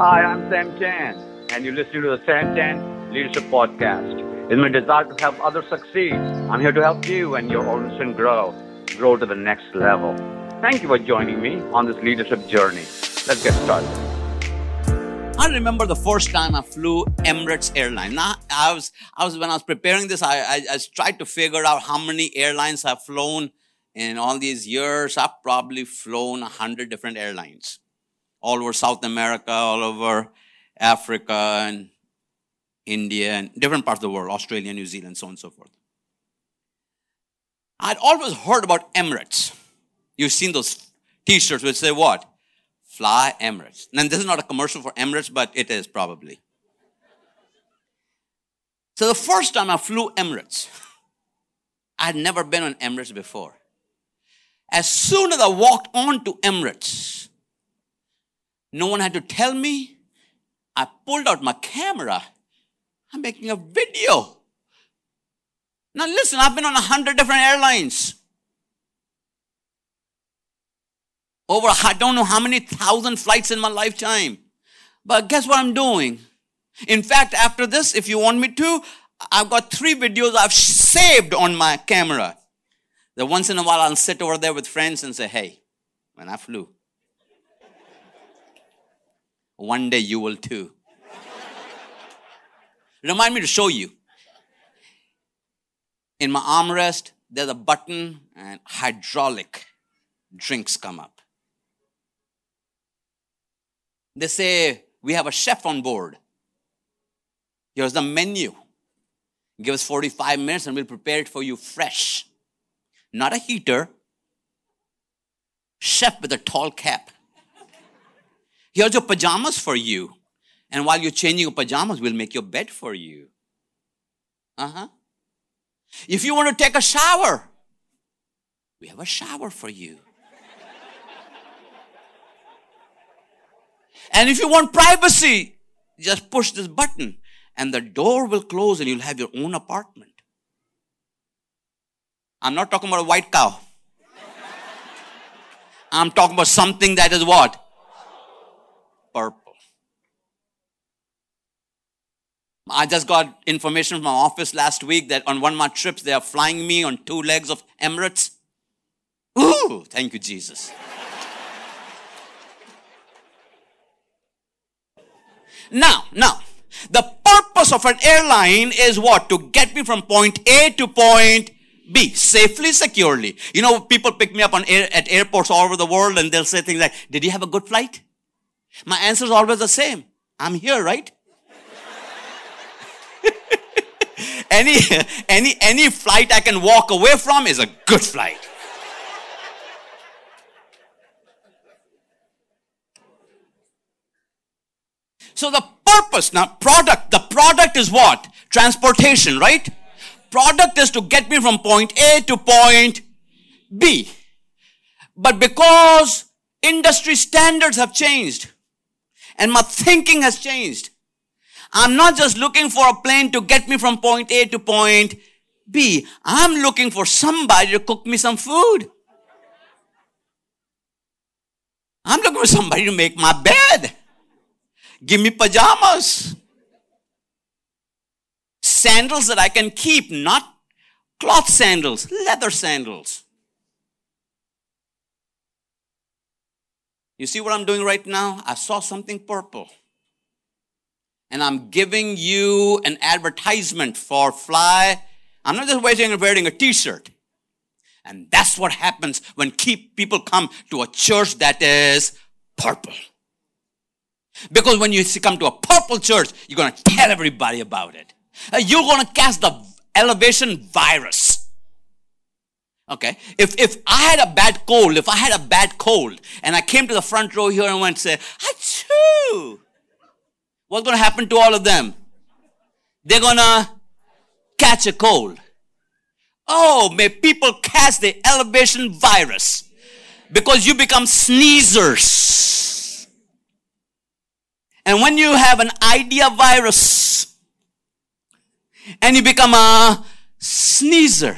Hi, I'm Sam Chand, and you're listening to the Sam Chand Leadership Podcast. It's my desire to help others succeed. I'm here to help you and your organization grow, grow to the next level. Thank you for joining me on this leadership journey. Let's get started. I remember the first time I flew Emirates Airline. Now, I was, I was when I was preparing this, I, I, I tried to figure out how many airlines I've flown in all these years. I've probably flown a hundred different airlines all over South America, all over Africa and India and different parts of the world, Australia, New Zealand, so on and so forth. I'd always heard about Emirates. You've seen those t-shirts which say what? Fly Emirates. And this is not a commercial for Emirates, but it is probably. So the first time I flew Emirates, I had never been on Emirates before. As soon as I walked on to Emirates, no one had to tell me. I pulled out my camera. I'm making a video. Now listen, I've been on a hundred different airlines. Over, I don't know how many thousand flights in my lifetime. But guess what I'm doing? In fact, after this, if you want me to, I've got three videos I've saved on my camera. That once in a while I'll sit over there with friends and say, hey, when I flew, one day you will too. Remind me to show you. In my armrest, there's a button and hydraulic drinks come up. They say, We have a chef on board. Here's the menu. Give us 45 minutes and we'll prepare it for you fresh. Not a heater. Chef with a tall cap. Here's your pajamas for you. And while you're changing your pajamas, we'll make your bed for you. Uh huh. If you want to take a shower, we have a shower for you. and if you want privacy, just push this button and the door will close and you'll have your own apartment. I'm not talking about a white cow. I'm talking about something that is what? Purple. I just got information from my office last week that on one of my trips they are flying me on two legs of Emirates. Ooh, thank you, Jesus. now, now, the purpose of an airline is what? To get me from point A to point B safely, securely. You know, people pick me up on air, at airports all over the world and they'll say things like, Did you have a good flight? My answer is always the same. I'm here, right? any, any, any flight I can walk away from is a good flight. So the purpose, now product, the product is what? Transportation, right? Product is to get me from point A to point B. But because industry standards have changed and my thinking has changed, I'm not just looking for a plane to get me from point A to point B. I'm looking for somebody to cook me some food. I'm looking for somebody to make my bed. Give me pajamas. Sandals that I can keep, not cloth sandals, leather sandals. You see what I'm doing right now? I saw something purple. And I'm giving you an advertisement for fly. I'm not just wearing, wearing a t-shirt. And that's what happens when keep people come to a church that is purple. Because when you come to a purple church, you're going to tell everybody about it. Uh, you're going to cast the elevation virus. Okay. If, if I had a bad cold, if I had a bad cold and I came to the front row here and went say, Achoo! What's going to happen to all of them? They're going to catch a cold. Oh, may people catch the elevation virus because you become sneezers. And when you have an idea virus and you become a sneezer,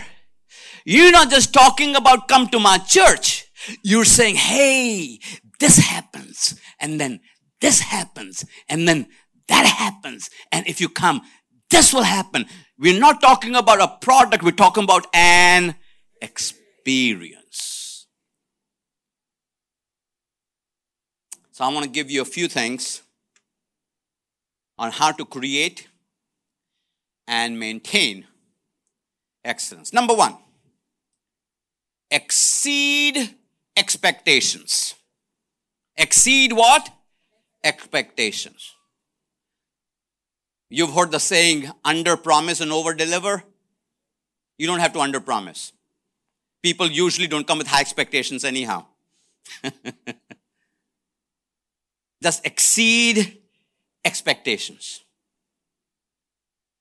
you're not just talking about come to my church. You're saying, hey, this happens. And then this happens. And then that happens. And if you come, this will happen. We're not talking about a product. We're talking about an experience. So I want to give you a few things on how to create and maintain excellence. Number one, exceed expectations. Exceed what? Expectations. You've heard the saying, under promise and over deliver. You don't have to under promise. People usually don't come with high expectations anyhow. Just exceed expectations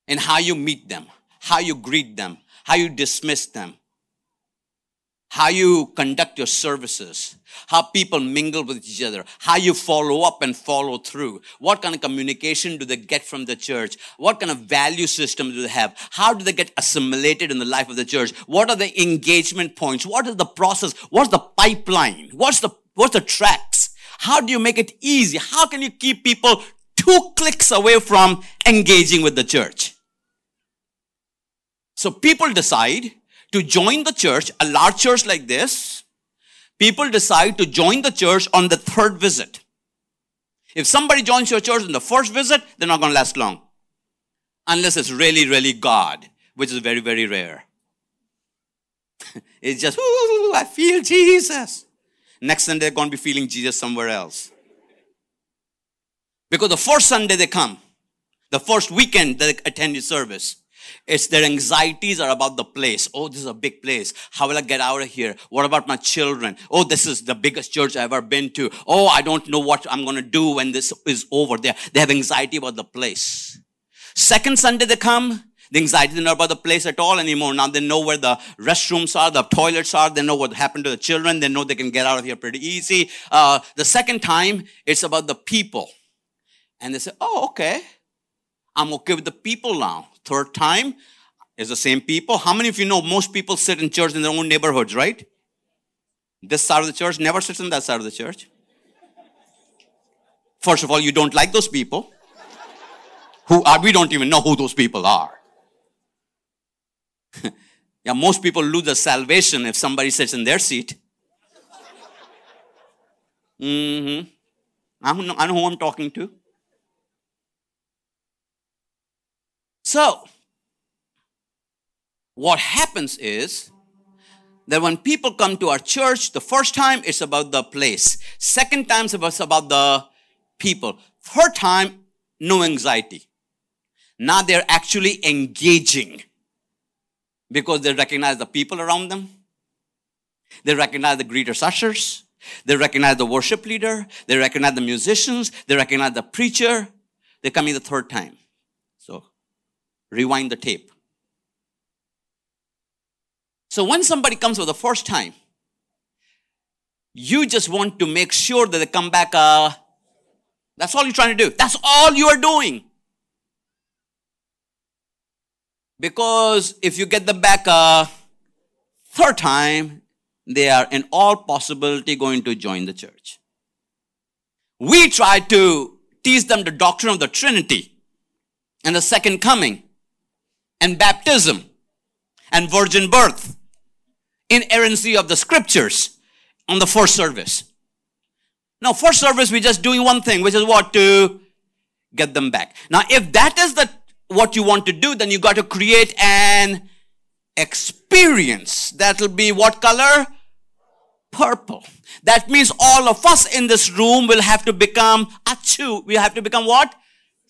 and how you meet them, how you greet them, how you dismiss them, how you conduct your services, how people mingle with each other, how you follow up and follow through. What kind of communication do they get from the church? What kind of value system do they have? How do they get assimilated in the life of the church? What are the engagement points? What is the process? What's the pipeline? What's the, what's the tracks? How do you make it easy? How can you keep people two clicks away from engaging with the church? So people decide to join the church, a large church like this, people decide to join the church on the third visit. If somebody joins your church on the first visit, they're not going to last long. Unless it's really, really God, which is very, very rare. it's just, ooh, I feel Jesus. Next Sunday, they're going to be feeling Jesus somewhere else. Because the first Sunday they come, the first weekend they attend your service, it's their anxieties are about the place. Oh, this is a big place. How will I get out of here? What about my children? Oh, this is the biggest church I've ever been to. Oh, I don't know what I'm going to do when this is over. They, they have anxiety about the place. Second Sunday they come, the anxiety is not about the place at all anymore. Now they know where the restrooms are, the toilets are. They know what happened to the children. They know they can get out of here pretty easy. Uh, the second time, it's about the people. And they say, oh, okay. I'm okay with the people now. Third time is the same people. How many of you know most people sit in church in their own neighborhoods, right? This side of the church never sits on that side of the church. First of all, you don't like those people. Who are, we don't even know who those people are. yeah, most people lose their salvation if somebody sits in their seat. Mm-hmm. I know, I know who I'm talking to. So, what happens is that when people come to our church, the first time it's about the place. Second time it's about the people. Third time, no anxiety. Now they're actually engaging because they recognize the people around them. They recognize the greeters, ushers. They recognize the worship leader. They recognize the musicians. They recognize the preacher. They're coming the third time rewind the tape. So when somebody comes for the first time, you just want to make sure that they come back. Uh, that's all you're trying to do. That's all you are doing. Because if you get them back a uh, third time, they are in all possibility going to join the church. We try to teach them the doctrine of the Trinity and the second coming and baptism and virgin birth, inerrancy of the scriptures on the first service. Now, first service, we're just doing one thing, which is what? To get them back. Now, if that is the what you want to do, then you got to create an experience. That'll be what color? Purple. That means all of us in this room will have to become achu. We have to become what?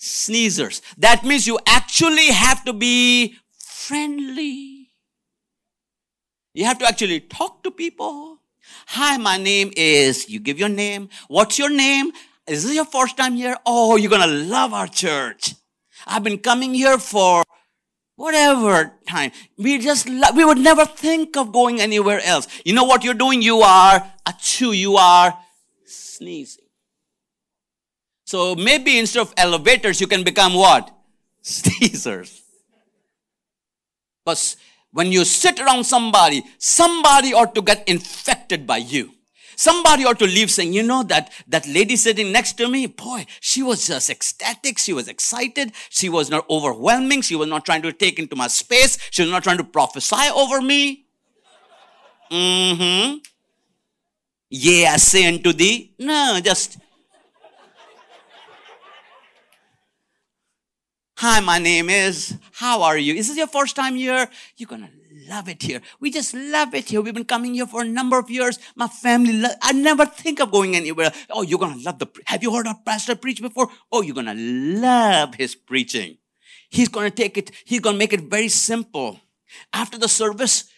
Sneezers. That means you actually have to be friendly. You have to actually talk to people. Hi, my name is, you give your name. What's your name? Is this your first time here? Oh, you're going to love our church. I've been coming here for whatever time. We just, lo- we would never think of going anywhere else. You know what you're doing? You are a chew. You are sneezing. So maybe instead of elevators, you can become what? Sneezers. Because when you sit around somebody, somebody ought to get infected by you. Somebody ought to leave saying, you know, that, that lady sitting next to me, boy, she was just ecstatic. She was excited. She was not overwhelming. She was not trying to take into my space. She was not trying to prophesy over me. Mm-hmm. Yeah, I say unto thee. No, just. Hi, my name is. How are you? Is this your first time here? You're gonna love it here. We just love it here. We've been coming here for a number of years. My family, lo- I never think of going anywhere. Oh, you're going to love the, pre- have you heard our pastor preach before? Oh, you're going to love his preaching. He's going to take it, he's going to make it very simple. After the service,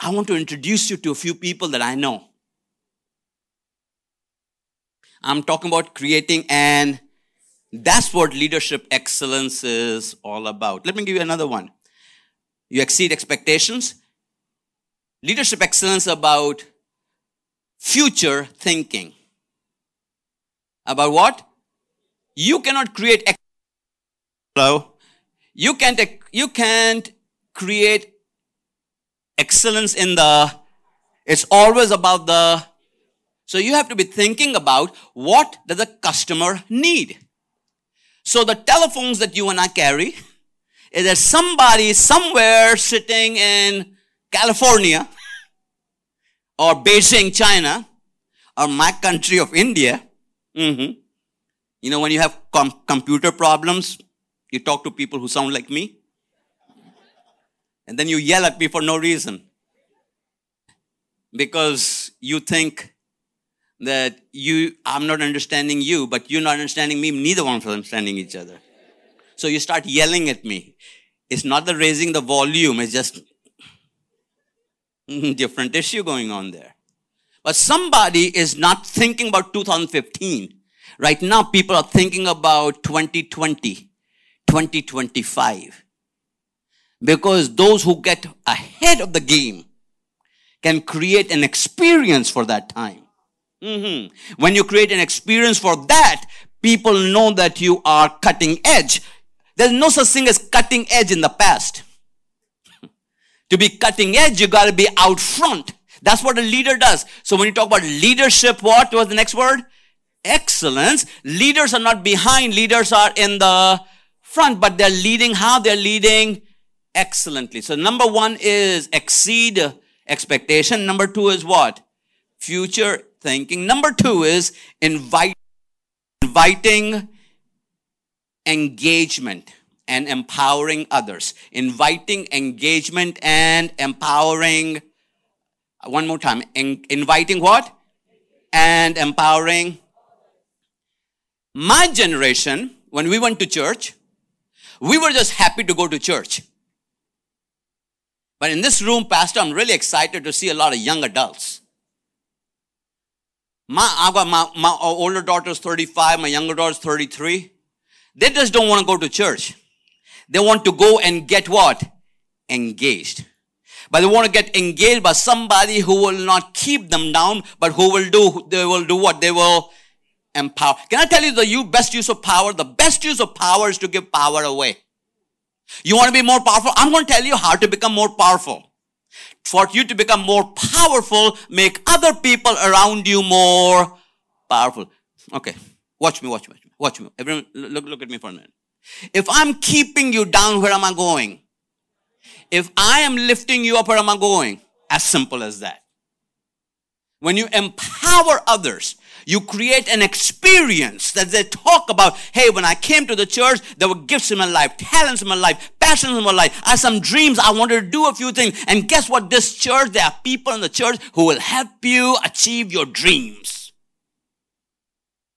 I want to introduce you to a few people that I know. I'm talking about creating and that's what leadership excellence is all about. Let me give you another one you exceed expectations. Leadership excellence about future thinking. About what? You cannot create Hello? You can't, you can't create excellence in the, it's always about the, so you have to be thinking about what does the customer need. So the telephones that you and I carry, is there somebody somewhere sitting in California or Beijing, China, or my country of India. Mm-hmm. You know, when you have com- computer problems, you talk to people who sound like me. And then you yell at me for no reason. Because you think that you, I'm not understanding you, but you're not understanding me. Neither one of us understanding each other. So you start yelling at me. It's not the raising the volume, it's just different issue going on there. But somebody is not thinking about 2015. Right now, people are thinking about 2020, 2025. Because those who get ahead of the game can create an experience for that time. Mm-hmm. When you create an experience for that, people know that you are cutting edge. There's no such thing as cutting edge in the past. to be cutting edge, you gotta be out front. That's what a leader does. So when you talk about leadership, what was the next word? Excellence. Leaders are not behind, leaders are in the front, but they're leading how? They're leading excellently. So number one is exceed expectation. Number two is what? Future thinking. Number two is invite, inviting engagement and empowering others. Inviting engagement and empowering. One more time. In, inviting what? And empowering. My generation, when we went to church, we were just happy to go to church. But in this room, Pastor, I'm really excited to see a lot of young adults. My, I've got my, my uh, older daughter's 35, my younger daughter's 33. They just don't want to go to church. They want to go and get what? Engaged. But they want to get engaged by somebody who will not keep them down, but who will do, they will do what? They will empower. Can I tell you the you best use of power? The best use of power is to give power away. You want to be more powerful? I'm going to tell you how to become more powerful. For you to become more powerful, make other people around you more powerful. Okay. Watch me, watch me. Watch me. Everyone, look, look at me for a minute. If I'm keeping you down, where am I going? If I am lifting you up, where am I going? As simple as that. When you empower others, you create an experience that they talk about. Hey, when I came to the church, there were gifts in my life, talents in my life, passions in my life. I had some dreams. I wanted to do a few things. And guess what? This church, there are people in the church who will help you achieve your dreams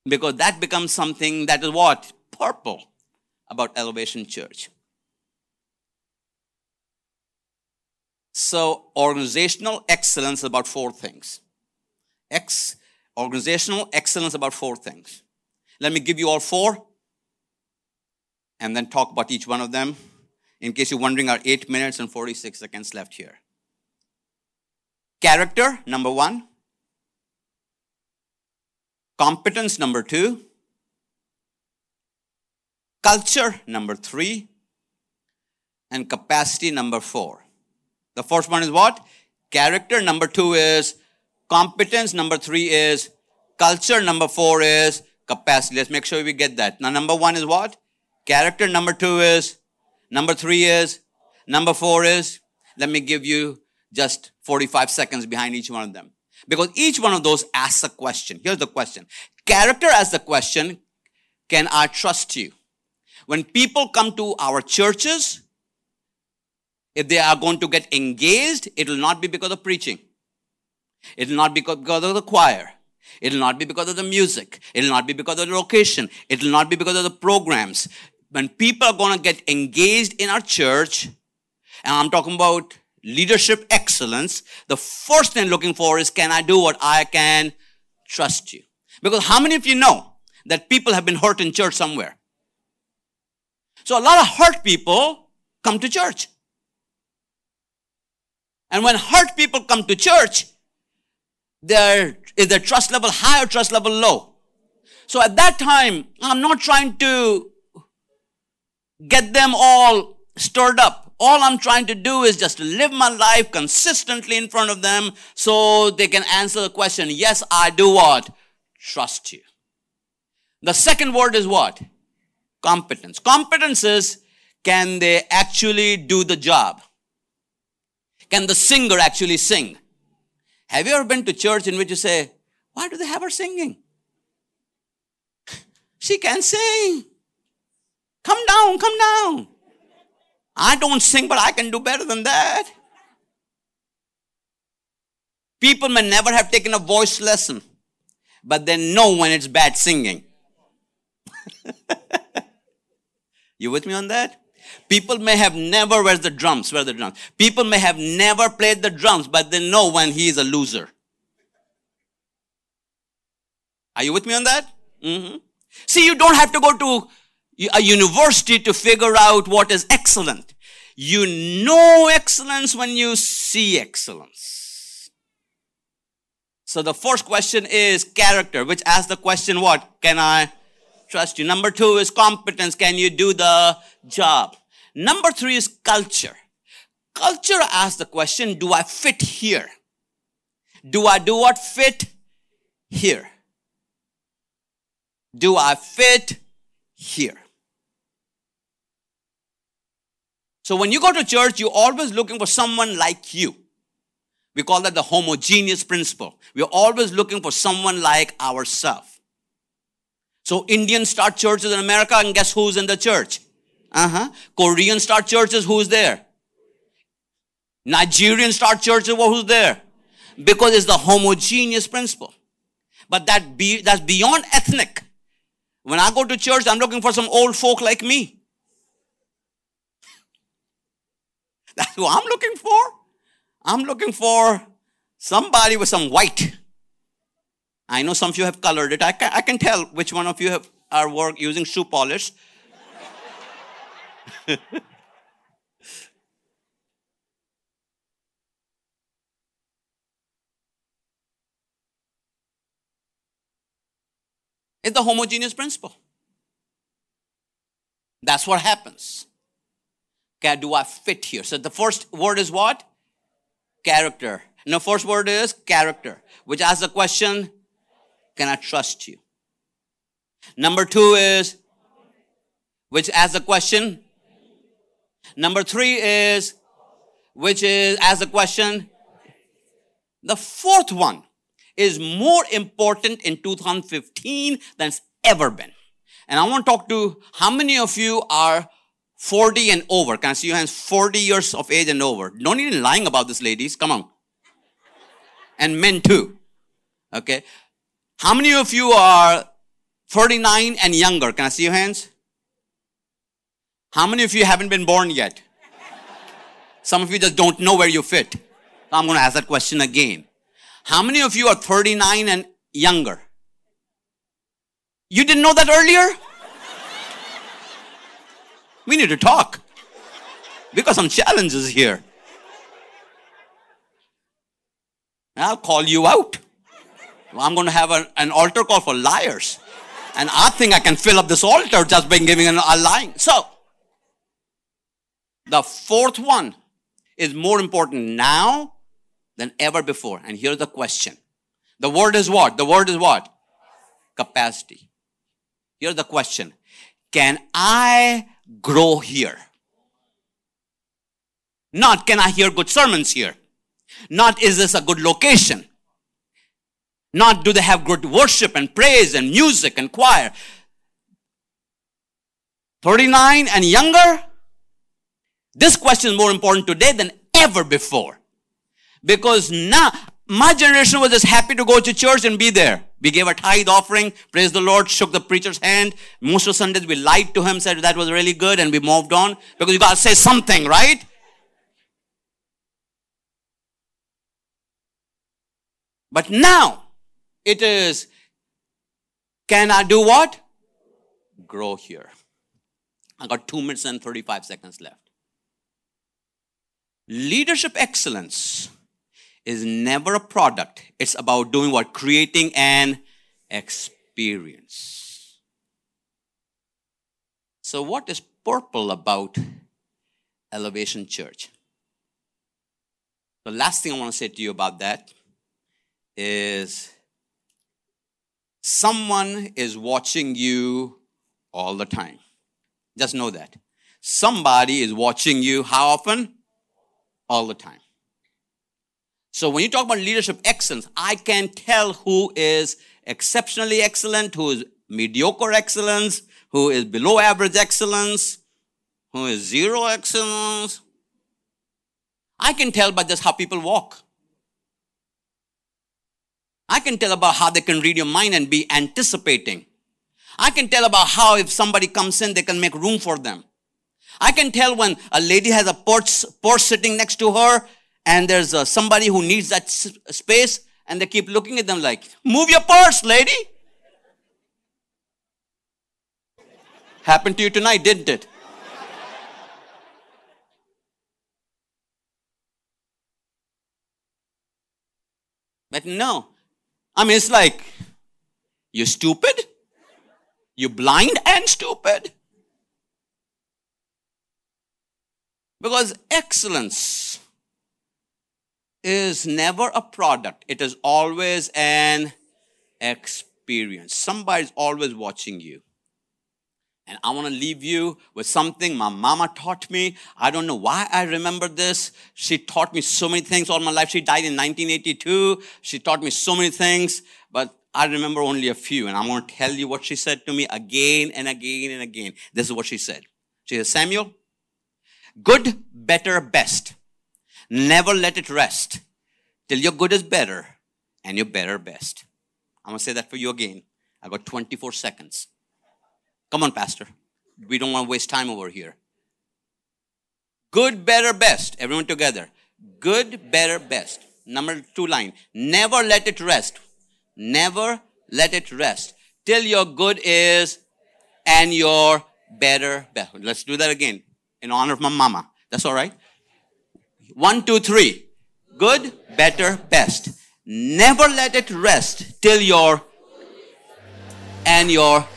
because that becomes something that is what? Purple about Elevation Church. So, organizational excellence about four things. X, organizational excellence about four things. Let me give you all four and then talk about each one of them. In case you're wondering, our eight minutes and 46 seconds left here. Character, number one. Competence, number two. Culture, number three. And capacity, number four. The first one is what? Character. Number two is competence. Number three is culture. Number four is capacity. Let's make sure we get that. Now, number one is what? Character. Number two is, number three is, number four is, let me give you just 45 seconds behind each one of them. Because each one of those asks a question. Here's the question. Character asks the question, can I trust you? When people come to our churches, if they are going to get engaged, it will not be because of preaching. It will not be because of the choir. It will not be because of the music. It will not be because of the location. It will not be because of the programs. When people are going to get engaged in our church, and I'm talking about leadership excellence, the first thing looking for is can I do what I can trust you? Because how many of you know that people have been hurt in church somewhere? So a lot of hurt people come to church. And when hurt people come to church, there is their trust level high or trust level low. So at that time, I'm not trying to get them all stirred up. All I'm trying to do is just live my life consistently in front of them so they can answer the question, yes, I do what? Trust you. The second word is what? Competence. Competence is, can they actually do the job? Can the singer actually sing? Have you ever been to church in which you say, why do they have her singing? She can sing. Come down, come down. I don't sing, but I can do better than that. People may never have taken a voice lesson, but they know when it's bad singing. you with me on that? People may have never, where's the drums? Where the drums? People may have never played the drums, but they know when he is a loser. Are you with me on that? Mm-hmm. See, you don't have to go to a university to figure out what is excellent. You know excellence when you see excellence. So the first question is character, which asks the question, what? Can I trust you? Number two is competence. Can you do the job? Number three is culture. Culture asks the question, do I fit here? Do I do what fit here? Do I fit here? So when you go to church, you're always looking for someone like you. We call that the homogeneous principle. We're always looking for someone like ourselves. So Indians start churches in America and guess who's in the church? Uh-huh. Koreans start churches, who's there? Nigerian start churches, well, who's there? Because it's the homogeneous principle. But that be, that's beyond ethnic. When I go to church, I'm looking for some old folk like me. That's who I'm looking for. I'm looking for somebody with some white. I know some of you have colored it. I can, I can tell which one of you have, are work using shoe polish. It's the homogeneous principle. That's what happens. Okay, do I fit here? So the first word is what? Character. And the first word is character, which asks the question, can I trust you? Number two is, which asks the question. Number three is, which is asks the question. The fourth one is more important in 2015 than it's ever been. And I want to talk to how many of you are 40 and over. Can I see your hands? 40 years of age and over. Don't even lying about this, ladies. Come on. And men too. Okay. How many of you are 39 and younger? Can I see your hands? How many of you haven't been born yet? Some of you just don't know where you fit. I'm going to ask that question again. How many of you are 39 and younger? You didn't know that earlier? We need to talk. Because some challenges here. I'll call you out. I'm going to have a, an altar call for liars. And I think I can fill up this altar just by giving an, a line. So, the fourth one is more important now than ever before. And here's the question The word is what? The word is what? Capacity. Here's the question. Can I grow here? Not can I hear good sermons here? Not is this a good location? Not do they have good worship and praise and music and choir? 39 and younger? This question is more important today than ever before. Because now, my generation was just happy to go to church and be there. We gave a tithe offering, praise the Lord, shook the preacher's hand. Most of Sundays we lied to him, said that was really good, and we moved on. Because you gotta say something, right? But now, it is, can I do what? Grow here. I got two minutes and 35 seconds left. Leadership excellence is never a product. It's about doing what? Creating an experience. So, what is purple about Elevation Church? The last thing I want to say to you about that is someone is watching you all the time. Just know that. Somebody is watching you how often? All the time. So when you talk about leadership excellence, I can tell who is exceptionally excellent, who is mediocre excellence, who is below average excellence, who is zero excellence. I can tell by just how people walk. I can tell about how they can read your mind and be anticipating. I can tell about how if somebody comes in, they can make room for them. I can tell when a lady has a purse, purse sitting next to her and there's uh, somebody who needs that s- space and they keep looking at them like, move your purse, lady. Happened to you tonight, didn't it? But no. I mean, it's like, you're stupid? you're blind and stupid? Because excellence is never a product, it is always an experience. Somebody's always watching you. And I want to leave you with something my mama taught me. I don't know why I remember this. She taught me so many things all my life. She died in 1982. She taught me so many things, but I remember only a few. And I'm going to tell you what she said to me again and again and again. This is what she said. She said, Samuel, good, better, best. Never let it rest till your good is better and your better best. I'm going to say that for you again. I've got 24 seconds. Come on, Pastor. We don't want to waste time over here. Good, better, best. Everyone together. Good, better, best. Number two line. Never let it rest. Never let it rest till your good is and your better, best. Let's do that again in honor of my mama. That's all right. One, two, three. Good, better, best. Never let it rest till your and your